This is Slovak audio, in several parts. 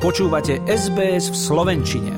Počúvate SBS v Slovenčine.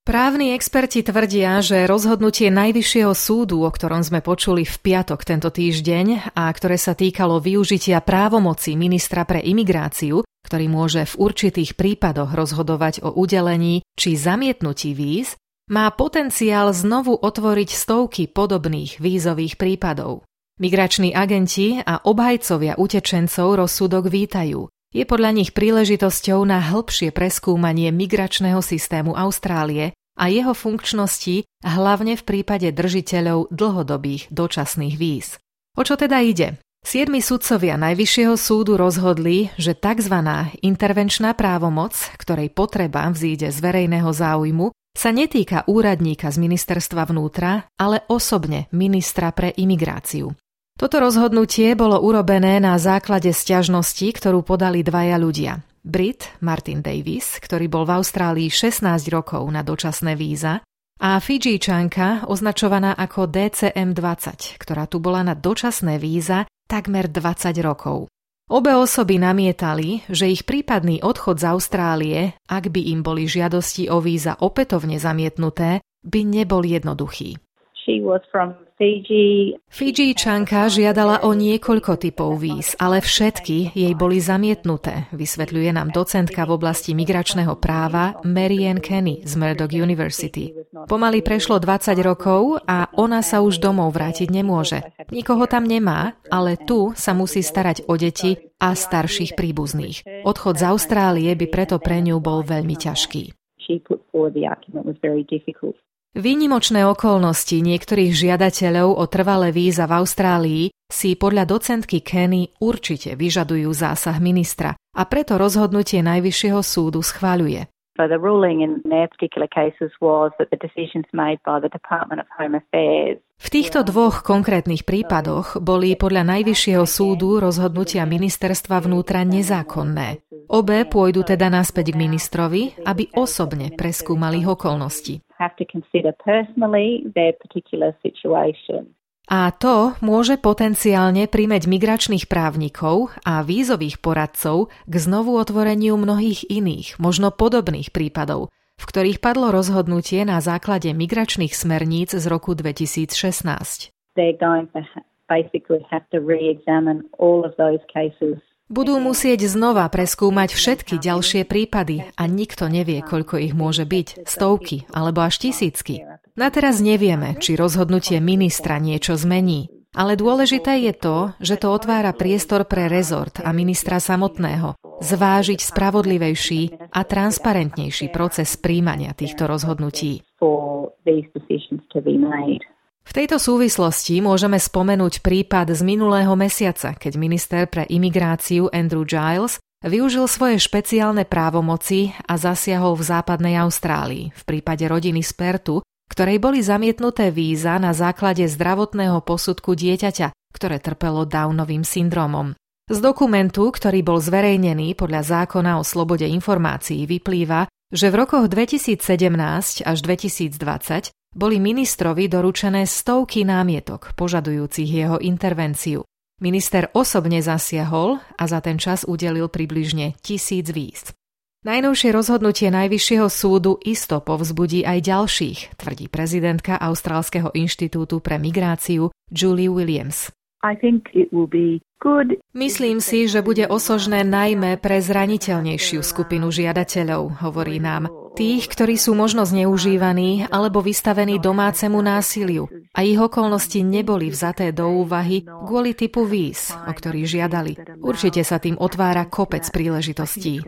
Právni experti tvrdia, že rozhodnutie Najvyššieho súdu, o ktorom sme počuli v piatok tento týždeň a ktoré sa týkalo využitia právomoci ministra pre imigráciu, ktorý môže v určitých prípadoch rozhodovať o udelení či zamietnutí víz, má potenciál znovu otvoriť stovky podobných vízových prípadov. Migrační agenti a obhajcovia utečencov rozsudok vítajú je podľa nich príležitosťou na hĺbšie preskúmanie migračného systému Austrálie a jeho funkčnosti hlavne v prípade držiteľov dlhodobých dočasných víz. O čo teda ide? Siedmi sudcovia Najvyššieho súdu rozhodli, že tzv. intervenčná právomoc, ktorej potreba vzíde z verejného záujmu, sa netýka úradníka z ministerstva vnútra, ale osobne ministra pre imigráciu. Toto rozhodnutie bolo urobené na základe sťažnosti, ktorú podali dvaja ľudia. Brit Martin Davis, ktorý bol v Austrálii 16 rokov na dočasné víza, a Fidžíčanka, označovaná ako DCM20, ktorá tu bola na dočasné víza takmer 20 rokov. Obe osoby namietali, že ich prípadný odchod z Austrálie, ak by im boli žiadosti o víza opätovne zamietnuté, by nebol jednoduchý. She was from Fiji. Fidžíčanka žiadala o niekoľko typov víz, ale všetky jej boli zamietnuté, vysvetľuje nám docentka v oblasti migračného práva Marianne Kenny z Murdoch University. Pomaly prešlo 20 rokov a ona sa už domov vrátiť nemôže. Nikoho tam nemá, ale tu sa musí starať o deti a starších príbuzných. Odchod z Austrálie by preto pre ňu bol veľmi ťažký. Výnimočné okolnosti niektorých žiadateľov o trvalé víza v Austrálii si podľa docentky Kenny určite vyžadujú zásah ministra a preto rozhodnutie Najvyššieho súdu schváľuje. So the ruling in their particular cases was that the decisions made by the Department of Home Affairs v týchto dvoch konkrétnych prípadoch boli podľa Najvyššieho súdu rozhodnutia ministerstva vnútra nezákonné. Obe pôjdu teda naspäť k ministrovi, aby osobne preskúmali okolnosti. A to môže potenciálne primeť migračných právnikov a vízových poradcov k znovu otvoreniu mnohých iných, možno podobných prípadov, v ktorých padlo rozhodnutie na základe migračných smerníc z roku 2016. They're going to basically have to re-examine all of those cases budú musieť znova preskúmať všetky ďalšie prípady a nikto nevie, koľko ich môže byť, stovky alebo až tisícky. Na teraz nevieme, či rozhodnutie ministra niečo zmení, ale dôležité je to, že to otvára priestor pre rezort a ministra samotného zvážiť spravodlivejší a transparentnejší proces príjmania týchto rozhodnutí. V tejto súvislosti môžeme spomenúť prípad z minulého mesiaca, keď minister pre imigráciu Andrew Giles využil svoje špeciálne právomoci a zasiahol v západnej Austrálii v prípade rodiny z Pertu, ktorej boli zamietnuté víza na základe zdravotného posudku dieťaťa, ktoré trpelo Downovým syndromom. Z dokumentu, ktorý bol zverejnený podľa zákona o slobode informácií, vyplýva, že v rokoch 2017 až 2020 boli ministrovi doručené stovky námietok požadujúcich jeho intervenciu. Minister osobne zasiahol a za ten čas udelil približne tisíc víz. Najnovšie rozhodnutie Najvyššieho súdu isto povzbudí aj ďalších, tvrdí prezidentka Austrálskeho inštitútu pre migráciu Julie Williams. Myslím si, že bude osožné najmä pre zraniteľnejšiu skupinu žiadateľov, hovorí nám. Tých, ktorí sú možno zneužívaní alebo vystavení domácemu násiliu a ich okolnosti neboli vzaté do úvahy kvôli typu víz, o ktorých žiadali. Určite sa tým otvára kopec príležitostí.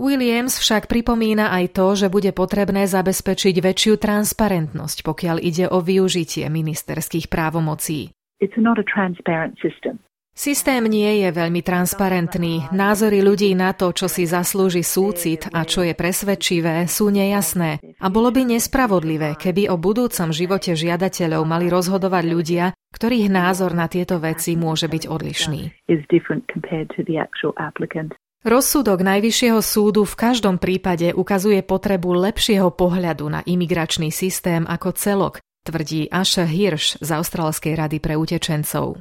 Williams však pripomína aj to, že bude potrebné zabezpečiť väčšiu transparentnosť, pokiaľ ide o využitie ministerských právomocí. Systém nie je veľmi transparentný. Názory ľudí na to, čo si zaslúži súcit a čo je presvedčivé, sú nejasné. A bolo by nespravodlivé, keby o budúcom živote žiadateľov mali rozhodovať ľudia, ktorých názor na tieto veci môže byť odlišný. Rozsudok Najvyššieho súdu v každom prípade ukazuje potrebu lepšieho pohľadu na imigračný systém ako celok, tvrdí Asha Hirsch z Austrálskej rady pre utečencov.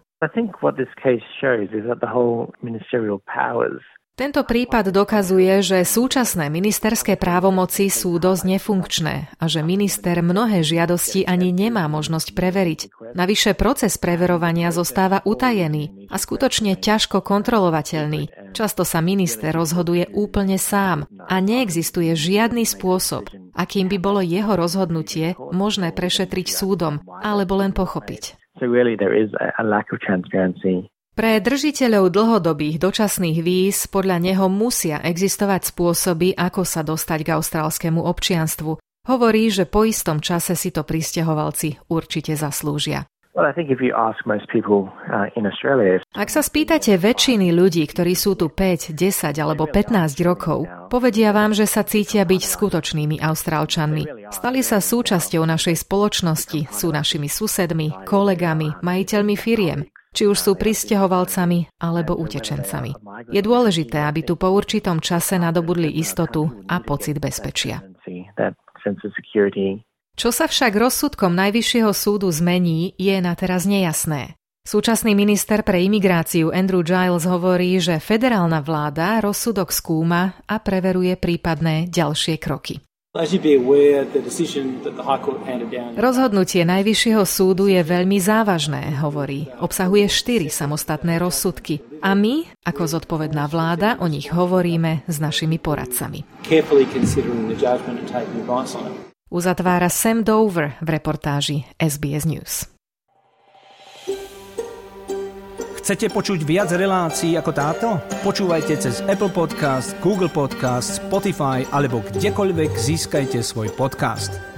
Tento prípad dokazuje, že súčasné ministerské právomoci sú dosť nefunkčné a že minister mnohé žiadosti ani nemá možnosť preveriť. Navyše proces preverovania zostáva utajený a skutočne ťažko kontrolovateľný. Často sa minister rozhoduje úplne sám a neexistuje žiadny spôsob, akým by bolo jeho rozhodnutie možné prešetriť súdom alebo len pochopiť. Pre držiteľov dlhodobých dočasných víz podľa neho musia existovať spôsoby, ako sa dostať k austrálskému občianstvu. Hovorí, že po istom čase si to pristahovalci určite zaslúžia. Uh, Ak sa spýtate väčšiny ľudí, ktorí sú tu 5, 10 alebo 15 rokov, povedia vám, že sa cítia byť skutočnými Austrálčanmi. Stali sa súčasťou našej spoločnosti, sú našimi susedmi, kolegami, majiteľmi firiem či už sú pristahovalcami alebo utečencami. Je dôležité, aby tu po určitom čase nadobudli istotu a pocit bezpečia. Čo sa však rozsudkom Najvyššieho súdu zmení, je na teraz nejasné. Súčasný minister pre imigráciu Andrew Giles hovorí, že federálna vláda rozsudok skúma a preveruje prípadné ďalšie kroky. Rozhodnutie Najvyššieho súdu je veľmi závažné, hovorí. Obsahuje štyri samostatné rozsudky. A my, ako zodpovedná vláda, o nich hovoríme s našimi poradcami. Uzatvára Sam Dover v reportáži SBS News. Chcete počuť viac relácií ako táto? Počúvajte cez Apple Podcast, Google Podcast, Spotify alebo kdekoľvek získajte svoj podcast.